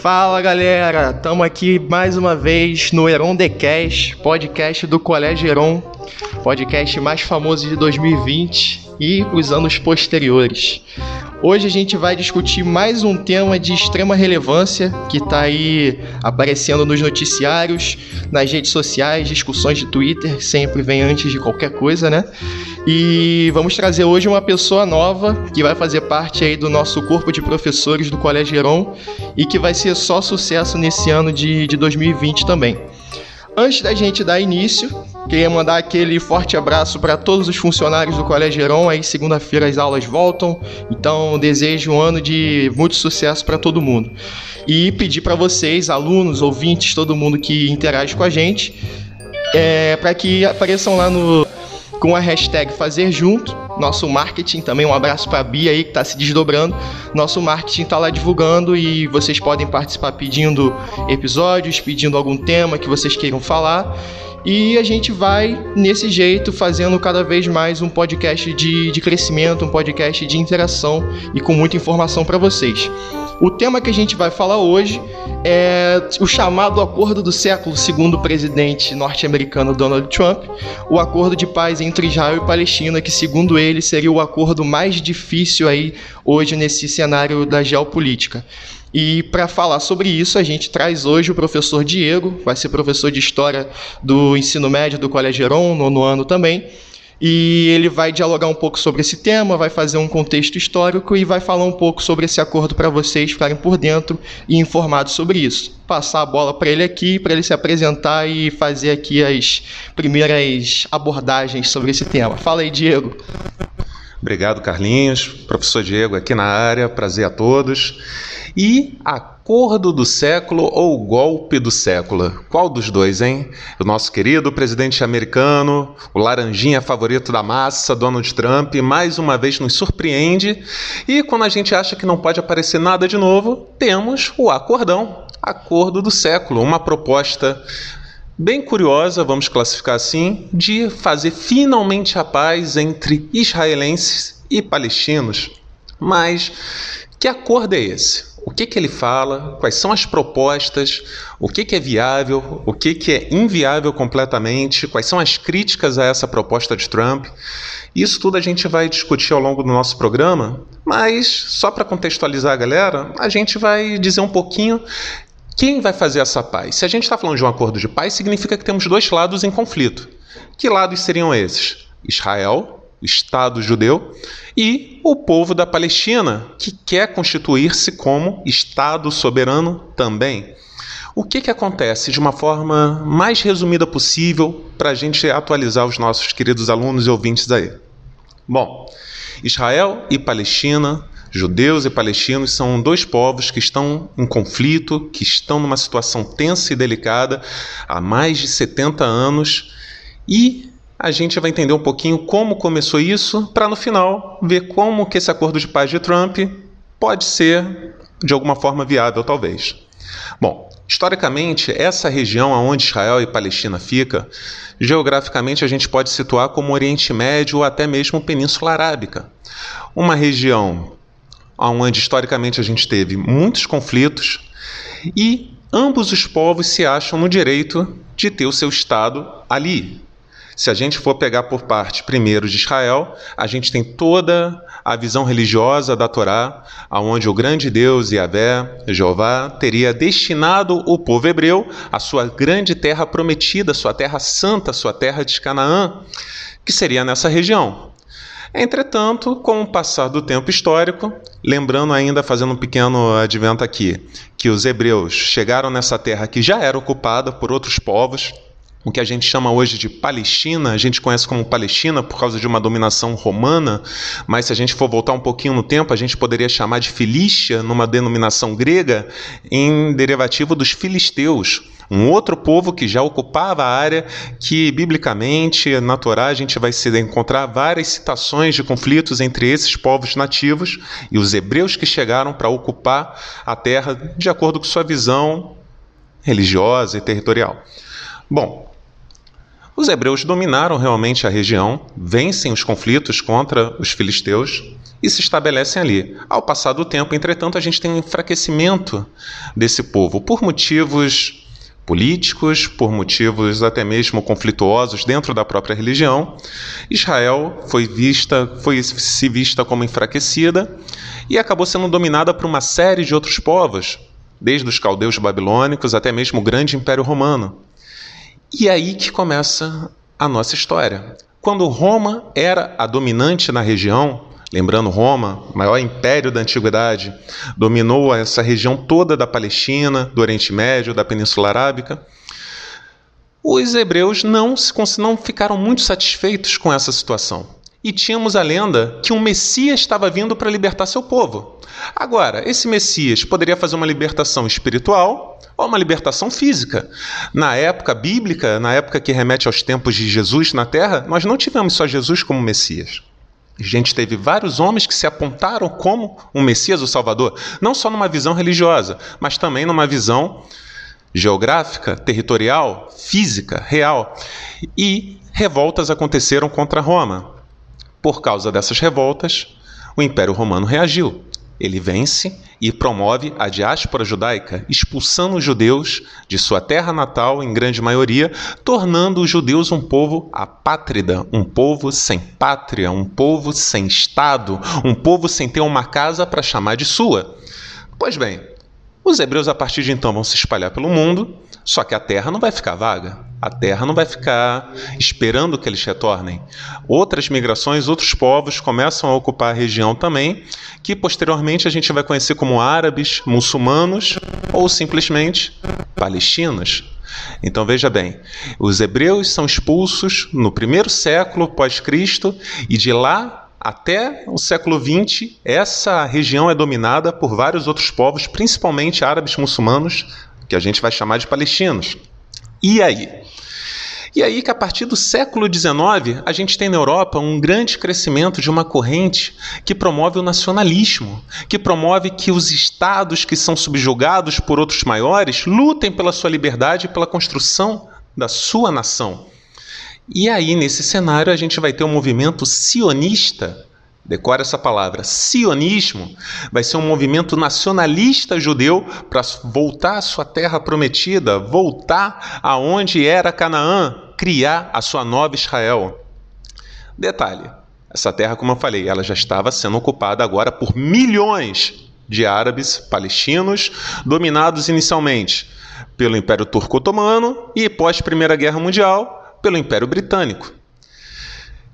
Fala galera, estamos aqui mais uma vez no Heron The Cast, podcast do Colégio Heron, podcast mais famoso de 2020 e os anos posteriores. Hoje a gente vai discutir mais um tema de extrema relevância que está aí aparecendo nos noticiários, nas redes sociais, discussões de Twitter, sempre vem antes de qualquer coisa, né? E vamos trazer hoje uma pessoa nova que vai fazer parte aí do nosso corpo de professores do Colégio Heron e que vai ser só sucesso nesse ano de, de 2020 também. Antes da gente dar início, queria mandar aquele forte abraço para todos os funcionários do Colégio Heron. Aí, segunda-feira, as aulas voltam. Então, desejo um ano de muito sucesso para todo mundo. E pedir para vocês, alunos, ouvintes, todo mundo que interage com a gente, é, para que apareçam lá no com a hashtag Fazer Junto. Nosso marketing também, um abraço para a Bia aí que está se desdobrando. Nosso marketing está lá divulgando e vocês podem participar pedindo episódios, pedindo algum tema que vocês queiram falar. E a gente vai, nesse jeito, fazendo cada vez mais um podcast de, de crescimento, um podcast de interação e com muita informação para vocês. O tema que a gente vai falar hoje é o chamado acordo do século, segundo o presidente norte-americano Donald Trump, o acordo de paz entre Israel e Palestina, que segundo ele seria o acordo mais difícil aí hoje nesse cenário da geopolítica. E para falar sobre isso, a gente traz hoje o professor Diego, vai ser professor de História do Ensino Médio do Colégio Heron, no ano também, e ele vai dialogar um pouco sobre esse tema, vai fazer um contexto histórico e vai falar um pouco sobre esse acordo para vocês ficarem por dentro e informados sobre isso. Passar a bola para ele aqui, para ele se apresentar e fazer aqui as primeiras abordagens sobre esse tema. Fala aí, Diego. Obrigado, Carlinhos. Professor Diego aqui na área, prazer a todos. E acordo do século ou golpe do século? Qual dos dois, hein? O nosso querido presidente americano, o laranjinha favorito da massa, Donald Trump, mais uma vez nos surpreende. E quando a gente acha que não pode aparecer nada de novo, temos o acordão. Acordo do século, uma proposta bem curiosa, vamos classificar assim, de fazer finalmente a paz entre israelenses e palestinos. Mas que acordo é esse? O que, que ele fala? Quais são as propostas? O que, que é viável? O que, que é inviável completamente? Quais são as críticas a essa proposta de Trump? Isso tudo a gente vai discutir ao longo do nosso programa, mas só para contextualizar a galera, a gente vai dizer um pouquinho quem vai fazer essa paz? Se a gente está falando de um acordo de paz, significa que temos dois lados em conflito. Que lados seriam esses? Israel, Estado judeu, e o povo da Palestina, que quer constituir-se como Estado soberano também. O que, que acontece de uma forma mais resumida possível para a gente atualizar os nossos queridos alunos e ouvintes aí? Bom, Israel e Palestina Judeus e palestinos são dois povos que estão em conflito, que estão numa situação tensa e delicada há mais de 70 anos e a gente vai entender um pouquinho como começou isso para no final ver como que esse acordo de paz de Trump pode ser de alguma forma viável talvez. Bom, historicamente essa região aonde Israel e Palestina fica, geograficamente a gente pode situar como Oriente Médio ou até mesmo Península Arábica. Uma região onde historicamente a gente teve muitos conflitos e ambos os povos se acham no direito de ter o seu Estado ali. Se a gente for pegar por parte primeiro de Israel, a gente tem toda a visão religiosa da Torá, aonde o grande Deus Yahvé, Jeová, teria destinado o povo hebreu à sua grande terra prometida, sua terra santa, sua terra de Canaã, que seria nessa região. Entretanto, com o passar do tempo histórico, lembrando ainda, fazendo um pequeno advento aqui, que os hebreus chegaram nessa terra que já era ocupada por outros povos, o que a gente chama hoje de Palestina, a gente conhece como Palestina por causa de uma dominação romana, mas se a gente for voltar um pouquinho no tempo, a gente poderia chamar de Filístia, numa denominação grega, em derivativo dos filisteus um outro povo que já ocupava a área que, biblicamente, na Torá, a gente vai encontrar várias citações de conflitos entre esses povos nativos e os hebreus que chegaram para ocupar a terra de acordo com sua visão religiosa e territorial. Bom, Os hebreus dominaram realmente a região, vencem os conflitos contra os filisteus e se estabelecem ali. Ao passar do tempo, entretanto, a gente tem um enfraquecimento desse povo por motivos políticos, por motivos até mesmo conflituosos dentro da própria religião. Israel foi vista, foi se vista como enfraquecida e acabou sendo dominada por uma série de outros povos, desde os caldeus babilônicos até mesmo o grande Império Romano. E é aí que começa a nossa história. Quando Roma era a dominante na região, lembrando Roma, maior império da antiguidade, dominou essa região toda da Palestina, do Oriente Médio, da Península Arábica. Os hebreus não, não ficaram muito satisfeitos com essa situação e tínhamos a lenda que um Messias estava vindo para libertar seu povo. Agora, esse Messias poderia fazer uma libertação espiritual ou uma libertação física. Na época bíblica, na época que remete aos tempos de Jesus na terra, nós não tivemos só Jesus como Messias. A gente teve vários homens que se apontaram como um Messias, o Salvador, não só numa visão religiosa, mas também numa visão geográfica, territorial, física, real. E revoltas aconteceram contra Roma. Por causa dessas revoltas, o Império Romano reagiu. Ele vence e promove a diáspora judaica, expulsando os judeus de sua terra natal, em grande maioria, tornando os judeus um povo apátrida, um povo sem pátria, um povo sem Estado, um povo sem ter uma casa para chamar de sua. Pois bem, os hebreus a partir de então vão se espalhar pelo mundo, só que a terra não vai ficar vaga. A terra não vai ficar esperando que eles retornem. Outras migrações, outros povos começam a ocupar a região também, que posteriormente a gente vai conhecer como árabes, muçulmanos ou simplesmente palestinos. Então veja bem, os hebreus são expulsos no primeiro século pós-Cristo e de lá até o século XX, essa região é dominada por vários outros povos, principalmente árabes muçulmanos, que a gente vai chamar de palestinos. E aí? E aí que a partir do século XIX a gente tem na Europa um grande crescimento de uma corrente que promove o nacionalismo, que promove que os estados que são subjugados por outros maiores lutem pela sua liberdade e pela construção da sua nação. E aí, nesse cenário, a gente vai ter um movimento sionista Decora essa palavra. Sionismo vai ser um movimento nacionalista judeu para voltar à sua terra prometida, voltar aonde era Canaã, criar a sua nova Israel. Detalhe: essa terra, como eu falei, ela já estava sendo ocupada agora por milhões de árabes palestinos, dominados inicialmente pelo Império Turco Otomano e pós Primeira Guerra Mundial pelo Império Britânico.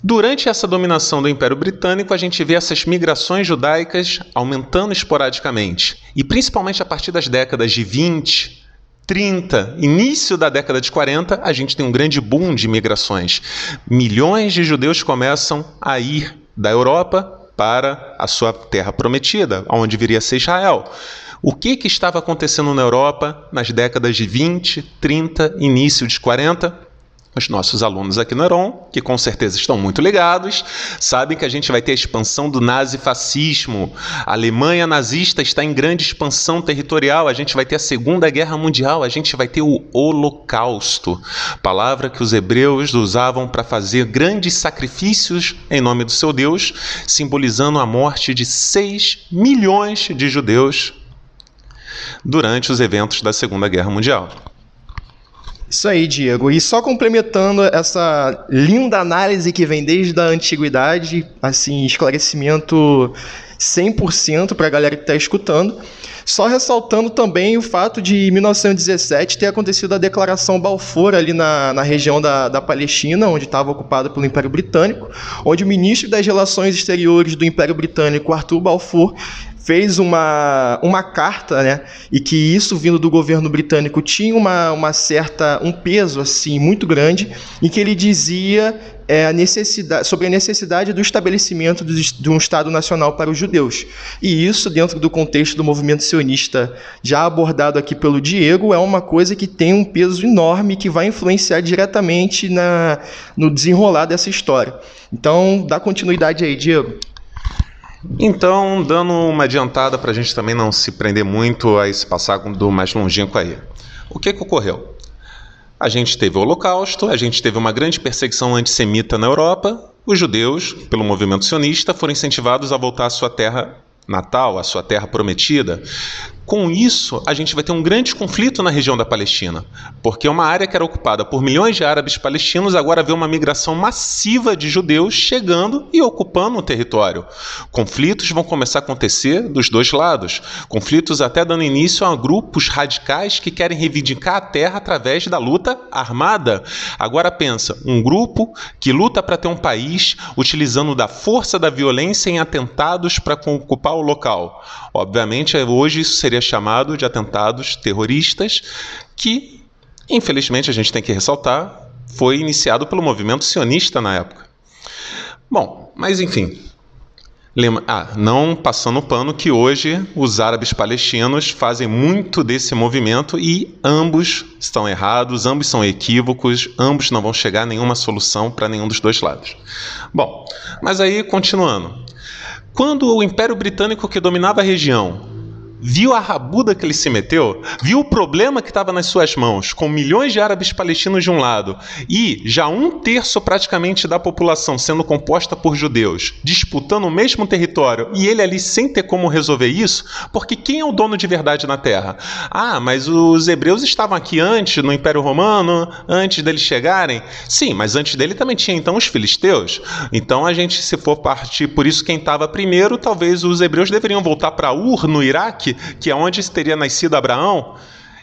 Durante essa dominação do Império Britânico, a gente vê essas migrações judaicas aumentando esporadicamente, e principalmente a partir das décadas de 20, 30, início da década de 40, a gente tem um grande boom de migrações. Milhões de judeus começam a ir da Europa para a sua terra prometida, onde viria a ser Israel. O que, que estava acontecendo na Europa nas décadas de 20, 30, início de 40? Os nossos alunos aqui no Heron, que com certeza estão muito ligados, sabem que a gente vai ter a expansão do nazifascismo. A Alemanha nazista está em grande expansão territorial. A gente vai ter a Segunda Guerra Mundial. A gente vai ter o Holocausto, palavra que os hebreus usavam para fazer grandes sacrifícios em nome do seu Deus, simbolizando a morte de 6 milhões de judeus durante os eventos da Segunda Guerra Mundial. Isso aí, Diego. E só complementando essa linda análise que vem desde a antiguidade, assim, esclarecimento 100% para a galera que está escutando. Só ressaltando também o fato de em 1917 ter acontecido a Declaração Balfour ali na, na região da, da Palestina, onde estava ocupada pelo Império Britânico, onde o ministro das Relações Exteriores do Império Britânico, Arthur Balfour, fez uma, uma carta, né, e que isso vindo do governo britânico tinha uma, uma certa um peso assim muito grande, em que ele dizia é, a necessidade, sobre a necessidade do estabelecimento de, um Estado nacional para os judeus. E isso, dentro do contexto do movimento sionista já abordado aqui pelo Diego, é uma coisa que tem um peso enorme que vai influenciar diretamente na, no desenrolar dessa história. Então, dá continuidade aí, Diego. Então, dando uma adiantada para a gente também não se prender muito a esse passado do mais longínquo aí. O que, que ocorreu? a gente teve o Holocausto, a gente teve uma grande perseguição antissemita na Europa. Os judeus, pelo movimento sionista, foram incentivados a voltar à sua terra natal, à sua terra prometida. Com isso, a gente vai ter um grande conflito na região da Palestina, porque uma área que era ocupada por milhões de árabes palestinos agora vê uma migração massiva de judeus chegando e ocupando o território. Conflitos vão começar a acontecer dos dois lados, conflitos até dando início a grupos radicais que querem reivindicar a terra através da luta armada. Agora pensa, um grupo que luta para ter um país utilizando da força da violência em atentados para ocupar o local. Obviamente, hoje isso seria chamado de atentados terroristas, que, infelizmente, a gente tem que ressaltar, foi iniciado pelo movimento sionista na época. Bom, mas enfim. Lembra, ah, não passando o pano que hoje os árabes palestinos fazem muito desse movimento e ambos estão errados, ambos são equívocos, ambos não vão chegar a nenhuma solução para nenhum dos dois lados. Bom, mas aí continuando. Quando o Império Britânico que dominava a região viu a rabuda que ele se meteu, viu o problema que estava nas suas mãos, com milhões de árabes palestinos de um lado e já um terço praticamente da população sendo composta por judeus, disputando o mesmo território e ele ali sem ter como resolver isso, porque quem é o dono de verdade na terra? Ah, mas os hebreus estavam aqui antes, no Império Romano, antes deles chegarem? Sim, mas antes dele também tinha então os filisteus. Então a gente, se for partir por isso quem estava primeiro, talvez os hebreus deveriam voltar para Ur, no Iraque, que é onde teria nascido Abraão.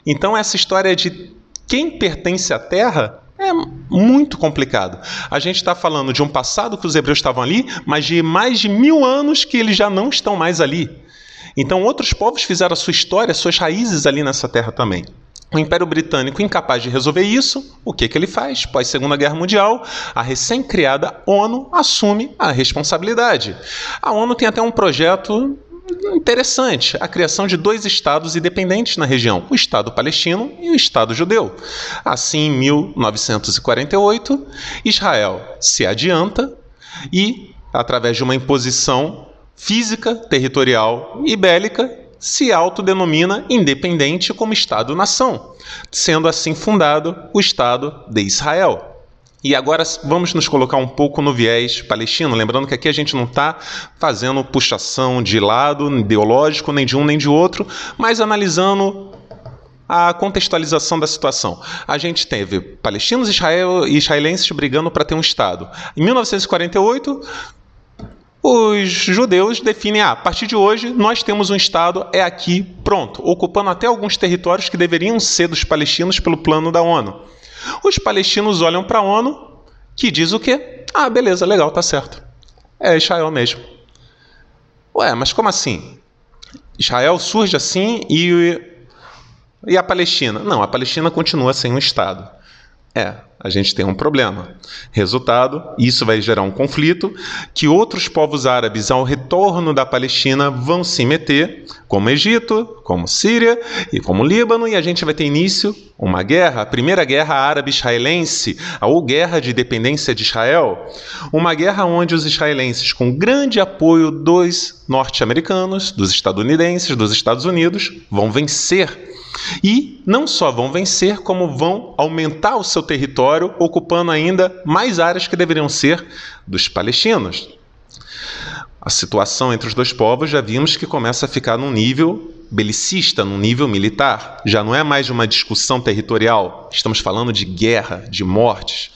Então, essa história de quem pertence à terra é muito complicado. A gente está falando de um passado que os hebreus estavam ali, mas de mais de mil anos que eles já não estão mais ali. Então, outros povos fizeram a sua história, suas raízes ali nessa terra também. O Império Britânico, incapaz de resolver isso, o que, que ele faz? Pós Segunda Guerra Mundial, a recém-criada ONU assume a responsabilidade. A ONU tem até um projeto interessante a criação de dois estados independentes na região, o Estado palestino e o Estado judeu. Assim, em 1948, Israel se adianta e, através de uma imposição física, territorial e bélica, se autodenomina independente como Estado-nação, sendo assim fundado o Estado de Israel. E agora vamos nos colocar um pouco no viés palestino, lembrando que aqui a gente não está fazendo puxação de lado ideológico, nem de um nem de outro, mas analisando a contextualização da situação. A gente teve palestinos e israelenses brigando para ter um Estado. Em 1948, os judeus definem: ah, a partir de hoje nós temos um Estado, é aqui, pronto, ocupando até alguns territórios que deveriam ser dos palestinos pelo plano da ONU. Os palestinos olham para a ONU, que diz o quê? Ah, beleza, legal, tá certo. É Israel mesmo. Ué, mas como assim? Israel surge assim e, e a Palestina? Não, a Palestina continua sem um Estado. É, a gente tem um problema. Resultado, isso vai gerar um conflito que outros povos árabes, ao retorno da Palestina, vão se meter, como Egito, como Síria e como Líbano, e a gente vai ter início uma guerra, a primeira guerra árabe-israelense, ou guerra de dependência de Israel, uma guerra onde os israelenses, com grande apoio dos norte-americanos, dos estadunidenses, dos Estados Unidos, vão vencer e não só vão vencer, como vão aumentar o seu território, ocupando ainda mais áreas que deveriam ser dos palestinos. A situação entre os dois povos já vimos que começa a ficar num nível belicista, num nível militar. Já não é mais uma discussão territorial, estamos falando de guerra, de mortes.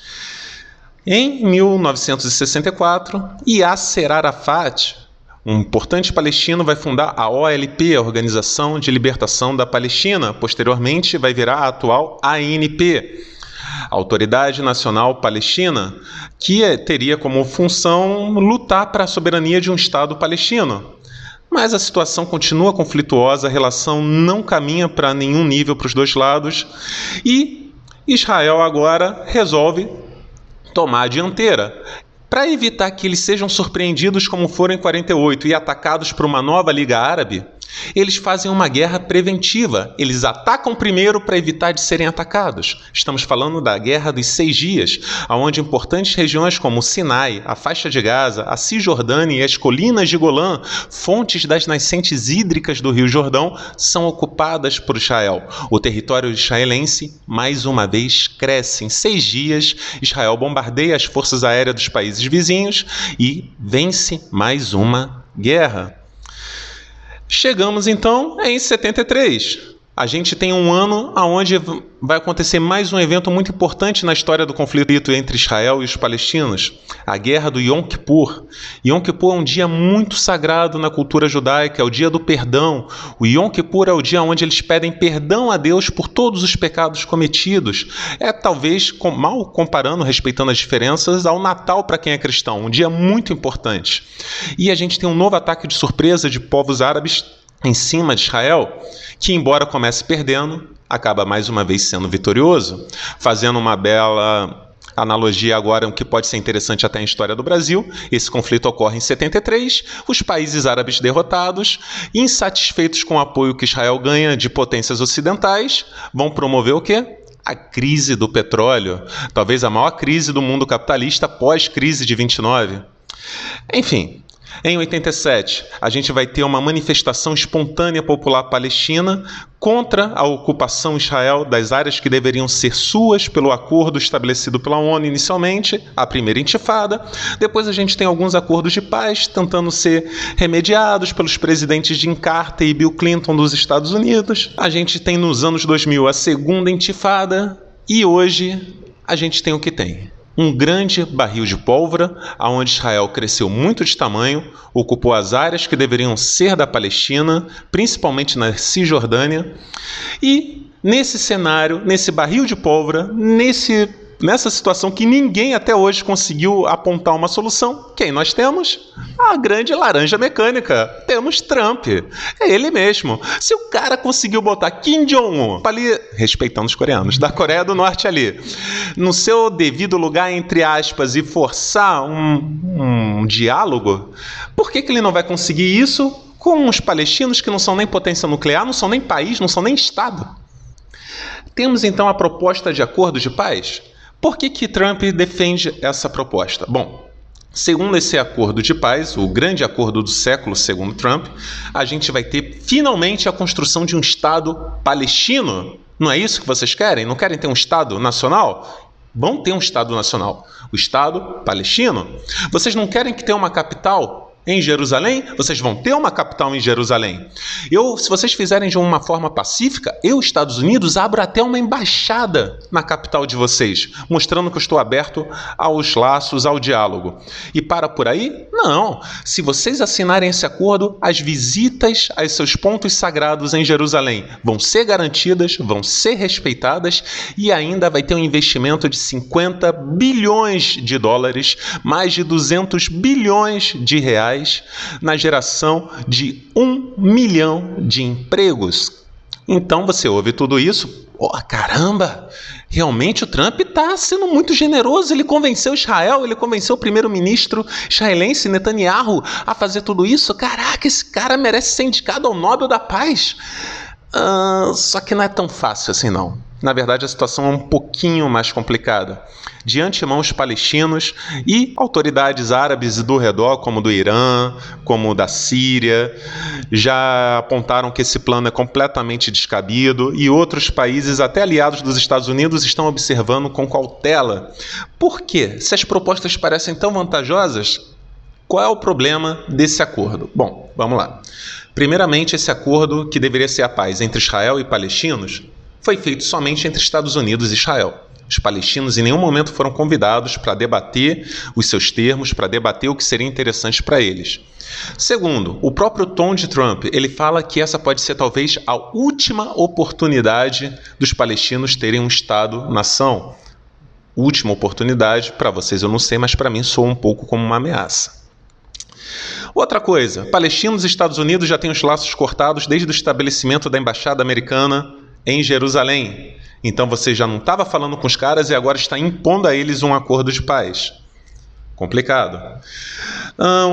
Em 1964, Yasser Arafat um importante palestino vai fundar a OLP, a Organização de Libertação da Palestina. Posteriormente, vai virar a atual ANP, Autoridade Nacional Palestina, que é, teria como função lutar para a soberania de um Estado palestino. Mas a situação continua conflituosa, a relação não caminha para nenhum nível para os dois lados e Israel agora resolve tomar a dianteira. Para evitar que eles sejam surpreendidos como foram em 48 e atacados por uma nova Liga Árabe, Eles fazem uma guerra preventiva. Eles atacam primeiro para evitar de serem atacados. Estamos falando da Guerra dos Seis Dias, onde importantes regiões como o Sinai, a faixa de Gaza, a Cisjordânia e as colinas de Golã, fontes das nascentes hídricas do Rio Jordão, são ocupadas por Israel. O território israelense, mais uma vez, cresce. Em seis dias, Israel bombardeia as forças aéreas dos países vizinhos e vence mais uma guerra. Chegamos então em 73 a gente tem um ano onde vai acontecer mais um evento muito importante na história do conflito entre Israel e os palestinos, a guerra do Yom Kippur. Yom Kippur é um dia muito sagrado na cultura judaica, é o dia do perdão. O Yom Kippur é o dia onde eles pedem perdão a Deus por todos os pecados cometidos. É talvez mal comparando, respeitando as diferenças, ao Natal para quem é cristão, um dia muito importante. E a gente tem um novo ataque de surpresa de povos árabes em cima de Israel, que, embora comece perdendo, acaba mais uma vez sendo vitorioso, fazendo uma bela analogia agora, o que pode ser interessante até em história do Brasil. Esse conflito ocorre em 73, os países árabes derrotados, insatisfeitos com o apoio que Israel ganha de potências ocidentais, vão promover o quê? A crise do petróleo, talvez a maior crise do mundo capitalista pós-crise de 29. Enfim, em 87, a gente vai ter uma manifestação espontânea popular palestina contra a ocupação Israel das áreas que deveriam ser suas pelo acordo estabelecido pela ONU inicialmente, a primeira intifada. Depois a gente tem alguns acordos de paz tentando ser remediados pelos presidentes Jim Carter e Bill Clinton dos Estados Unidos. A gente tem nos anos 2000 a segunda intifada e hoje a gente tem o que tem um grande barril de pólvora, aonde Israel cresceu muito de tamanho, ocupou as áreas que deveriam ser da Palestina, principalmente na Cisjordânia, e nesse cenário, nesse barril de pólvora, nesse nessa situação que ninguém até hoje conseguiu apontar uma solução, quem nós temos? A grande laranja mecânica. Temos Trump. É ele mesmo. Se o cara conseguiu botar Kim Jong-un ali, respeitando os coreanos, da Coreia do Norte ali, no seu devido lugar, entre aspas, e forçar um, um diálogo, por que, que ele não vai conseguir isso com os palestinos que não são nem potência nuclear, não são nem país, não são nem Estado? Temos então a proposta de acordo de paz? Por que, que Trump defende essa proposta? Bom, segundo esse acordo de paz, o grande acordo do século, segundo Trump, a gente vai ter finalmente a construção de um Estado palestino. Não é isso que vocês querem? Não querem ter um Estado nacional? Vão ter um Estado nacional, o Estado palestino. Vocês não querem que tenha uma capital em Jerusalém, vocês vão ter uma capital em Jerusalém. Eu, se vocês fizerem de uma forma pacífica, eu, Estados Unidos, abro até uma embaixada na capital de vocês, mostrando que eu estou aberto aos laços, ao diálogo. E para por aí? Não. Se vocês assinarem esse acordo, as visitas aos seus pontos sagrados em Jerusalém vão ser garantidas, vão ser respeitadas e ainda vai ter um investimento de 50 bilhões de dólares, mais de 200 bilhões de reais reais na geração de um milhão de empregos. Então você ouve tudo isso, oh, caramba, realmente o Trump está sendo muito generoso. Ele convenceu Israel, ele convenceu o primeiro-ministro israelense Netanyahu a fazer tudo isso. Caraca, esse cara merece ser indicado ao Nobel da Paz. Uh, só que não é tão fácil assim, não. Na verdade, a situação é um pouquinho mais complicada. De antemão, os palestinos e autoridades árabes do redor, como do Irã, como da Síria, já apontaram que esse plano é completamente descabido e outros países, até aliados dos Estados Unidos, estão observando com cautela. Por quê? Se as propostas parecem tão vantajosas, qual é o problema desse acordo? Bom, vamos lá. Primeiramente, esse acordo, que deveria ser a paz entre Israel e palestinos, foi feito somente entre Estados Unidos e Israel. Os palestinos em nenhum momento foram convidados para debater os seus termos, para debater o que seria interessante para eles. Segundo, o próprio tom de Trump, ele fala que essa pode ser talvez a última oportunidade dos palestinos terem um Estado-nação. Última oportunidade, para vocês eu não sei, mas para mim soa um pouco como uma ameaça. Outra coisa, palestinos e Estados Unidos já têm os laços cortados desde o estabelecimento da embaixada americana em Jerusalém. Então você já não estava falando com os caras e agora está impondo a eles um acordo de paz. Complicado.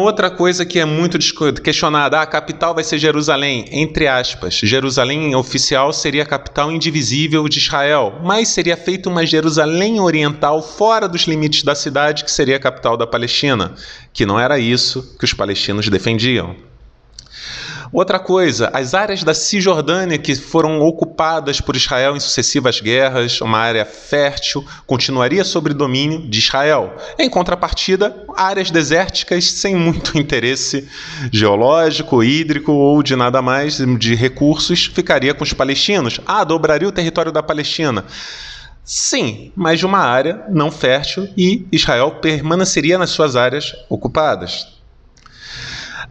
Outra coisa que é muito questionada: ah, a capital vai ser Jerusalém, entre aspas. Jerusalém oficial seria a capital indivisível de Israel, mas seria feita uma Jerusalém oriental fora dos limites da cidade, que seria a capital da Palestina, que não era isso que os palestinos defendiam. Outra coisa, as áreas da Cisjordânia que foram ocupadas por Israel em sucessivas guerras, uma área fértil, continuaria sob domínio de Israel. Em contrapartida, áreas desérticas sem muito interesse geológico, hídrico ou de nada mais de recursos ficaria com os palestinos. Ah, dobraria o território da Palestina. Sim, mas de uma área não fértil e Israel permaneceria nas suas áreas ocupadas.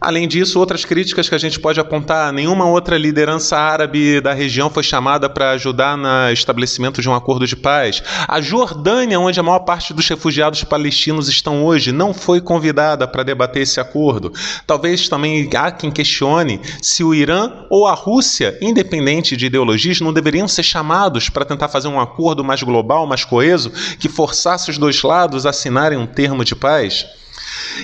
Além disso, outras críticas que a gente pode apontar: nenhuma outra liderança árabe da região foi chamada para ajudar no estabelecimento de um acordo de paz. A Jordânia, onde a maior parte dos refugiados palestinos estão hoje, não foi convidada para debater esse acordo. Talvez também há quem questione se o Irã ou a Rússia, independente de ideologias, não deveriam ser chamados para tentar fazer um acordo mais global, mais coeso, que forçasse os dois lados a assinarem um termo de paz.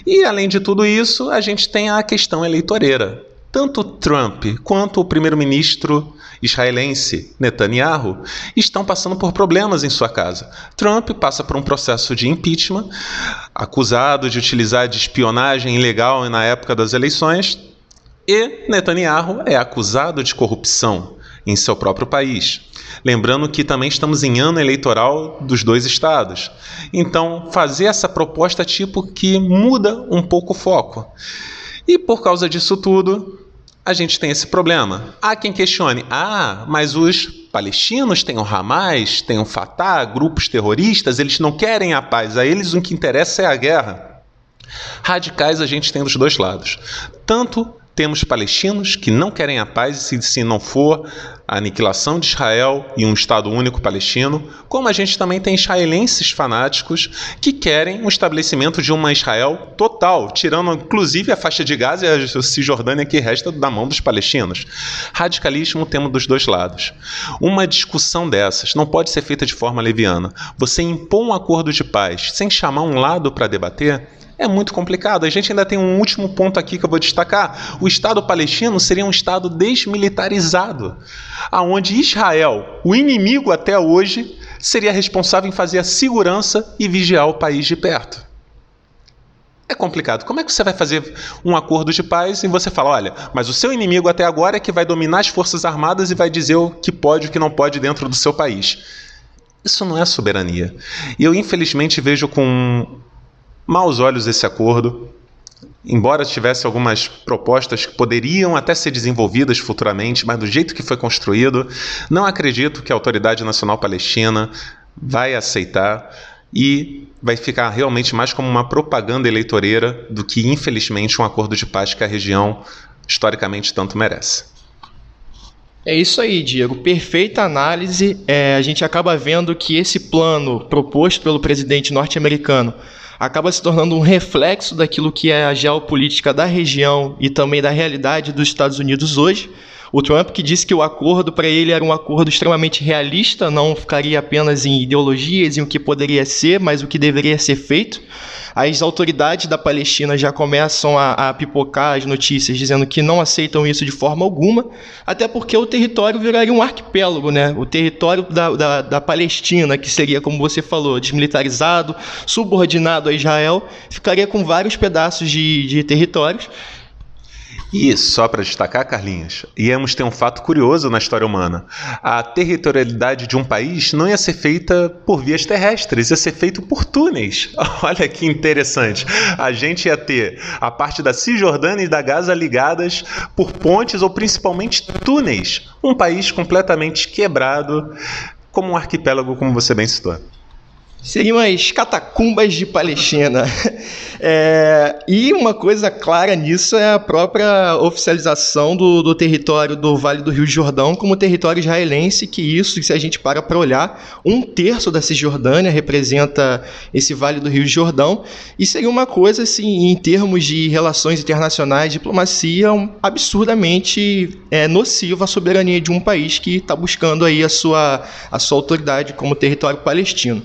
E além de tudo isso, a gente tem a questão eleitoreira. Tanto Trump quanto o primeiro-ministro israelense Netanyahu estão passando por problemas em sua casa. Trump passa por um processo de impeachment, acusado de utilizar de espionagem ilegal na época das eleições, e Netanyahu é acusado de corrupção em seu próprio país. Lembrando que também estamos em ano eleitoral dos dois estados. Então, fazer essa proposta tipo que muda um pouco o foco. E por causa disso tudo, a gente tem esse problema. Há quem questione: ah, mas os palestinos têm o Hamas, têm o Fatah, grupos terroristas, eles não querem a paz, a eles o que interessa é a guerra. Radicais a gente tem dos dois lados. Tanto temos palestinos que não querem a paz e se não for a aniquilação de Israel e um Estado único palestino, como a gente também tem israelenses fanáticos que querem o estabelecimento de uma Israel total, tirando inclusive a faixa de Gaza e a Cisjordânia que resta da mão dos palestinos. Radicalismo temos dos dois lados. Uma discussão dessas não pode ser feita de forma leviana. Você impor um acordo de paz sem chamar um lado para debater é muito complicado. A gente ainda tem um último ponto aqui que eu vou destacar. O Estado palestino seria um Estado desmilitarizado, aonde Israel, o inimigo até hoje, seria responsável em fazer a segurança e vigiar o país de perto. É complicado. Como é que você vai fazer um acordo de paz e você fala, olha, mas o seu inimigo até agora é que vai dominar as forças armadas e vai dizer o que pode e o que não pode dentro do seu país? Isso não é soberania. E eu, infelizmente, vejo com maus olhos esse acordo, embora tivesse algumas propostas que poderiam até ser desenvolvidas futuramente, mas do jeito que foi construído, não acredito que a Autoridade Nacional Palestina vai aceitar e vai ficar realmente mais como uma propaganda eleitoreira do que, infelizmente, um acordo de paz que a região historicamente tanto merece. É isso aí, Diego. Perfeita análise. É, a gente acaba vendo que esse plano proposto pelo presidente norte-americano acaba se tornando um reflexo daquilo que é a geopolítica da região e também da realidade dos Estados Unidos hoje. O Trump que disse que o acordo para ele era um acordo extremamente realista, não ficaria apenas em ideologias, em o que poderia ser, mas o que deveria ser feito. As autoridades da Palestina já começam a, a pipocar as notícias dizendo que não aceitam isso de forma alguma, até porque o território viraria um arquipélago, né? O território da, da, da Palestina, que seria, como você falou, desmilitarizado, subordinado a Israel, ficaria com vários pedaços de, de territórios e só para destacar, Carlinhos, íamos ter um fato curioso na história humana. A territorialidade de um país não ia ser feita por vias terrestres, ia ser feito por túneis. Olha que interessante. A gente ia ter a parte da Cisjordânia e da Gaza ligadas por pontes ou principalmente túneis. Um país completamente quebrado, como um arquipélago, como você bem citou. Seriam as catacumbas de Palestina. É, e uma coisa clara nisso é a própria oficialização do, do, território do Vale do Rio Jordão como território israelense, que isso, se a gente para para olhar, um terço da Cisjordânia representa esse Vale do Rio Jordão, e seria uma coisa, assim, em termos de relações internacionais, diplomacia, absurdamente é, nociva à soberania de um país que está buscando aí a sua, a sua autoridade como território palestino.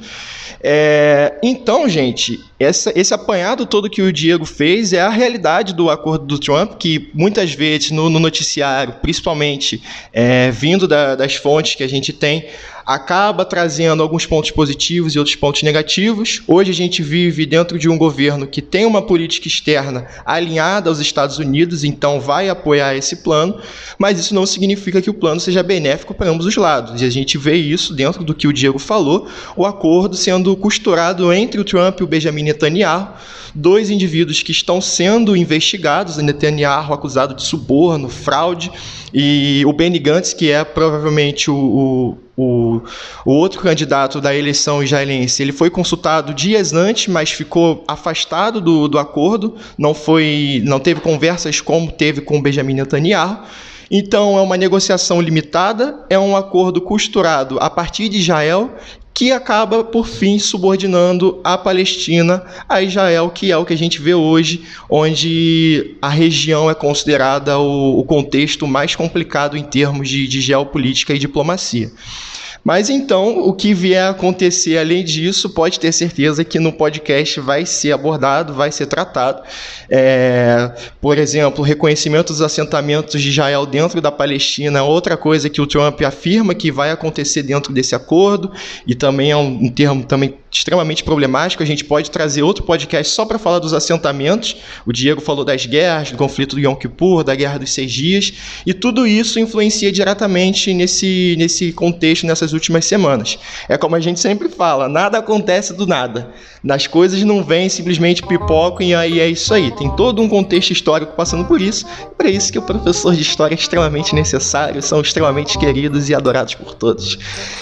É, então, gente, essa, esse apanhado todo que o Diego fez é a realidade do acordo do Trump, que muitas vezes no, no noticiário, principalmente é, vindo da, das fontes que a gente tem, acaba trazendo alguns pontos positivos e outros pontos negativos. Hoje a gente vive dentro de um governo que tem uma política externa alinhada aos Estados Unidos, então vai apoiar esse plano, mas isso não significa que o plano seja benéfico para ambos os lados. E a gente vê isso dentro do que o Diego falou, o acordo sendo costurado entre o Trump e o Benjamin Netanyahu, dois indivíduos que estão sendo investigados, Netanyahu acusado de suborno, fraude, e o Benny Gantz, que é provavelmente o, o, o, outro candidato da eleição israelense, ele foi consultado dias antes, mas ficou afastado do, do acordo, não foi, não teve conversas como teve com o Benjamin Netanyahu. Então é uma negociação limitada, é um acordo costurado a partir de Israel que acaba, por fim, subordinando a Palestina a Israel, que é o que a gente vê hoje, onde a região é considerada o, o contexto mais complicado em termos de, de geopolítica e diplomacia. Mas então, o que vier a acontecer além disso, pode ter certeza que no podcast vai ser abordado, vai ser tratado. É, por exemplo, reconhecimento dos assentamentos de Israel dentro da Palestina é outra coisa que o Trump afirma que vai acontecer dentro desse acordo, e também é um, um termo também extremamente problemático. A gente pode trazer outro podcast só para falar dos assentamentos. O Diego falou das guerras, do conflito do Yom Kippur, da Guerra dos Seis Dias, e tudo isso influencia diretamente nesse, nesse contexto, nessas últimas semanas. É como a gente sempre fala: nada acontece do nada. As coisas não vêm simplesmente pipocam e aí é isso aí. Tem todo um contexto histórico passando por isso. Para isso que o professor de história é extremamente necessário, são extremamente queridos e adorados por todos.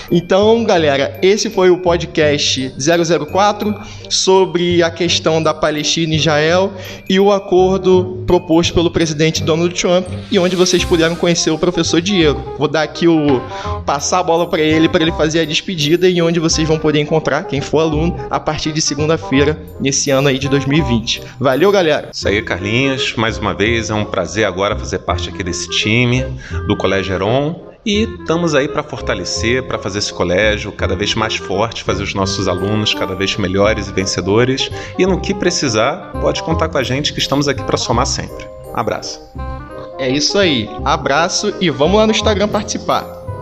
Então, galera, esse foi o podcast 004 sobre a questão da Palestina e Israel e o acordo proposto pelo presidente Donald Trump e onde vocês puderam conhecer o professor Diego. Vou dar aqui o passar a bola para ele para ele fazer a despedida e onde vocês vão poder encontrar quem for aluno a partir de segunda-feira nesse ano aí de 2020. Valeu, galera. Isso aí, Carlinhos. Mais uma vez é um prazer agora fazer parte aqui desse time do Colégio Heron. E estamos aí para fortalecer, para fazer esse colégio cada vez mais forte, fazer os nossos alunos cada vez melhores e vencedores. E no que precisar, pode contar com a gente que estamos aqui para somar sempre. Abraço. É isso aí. Abraço e vamos lá no Instagram participar.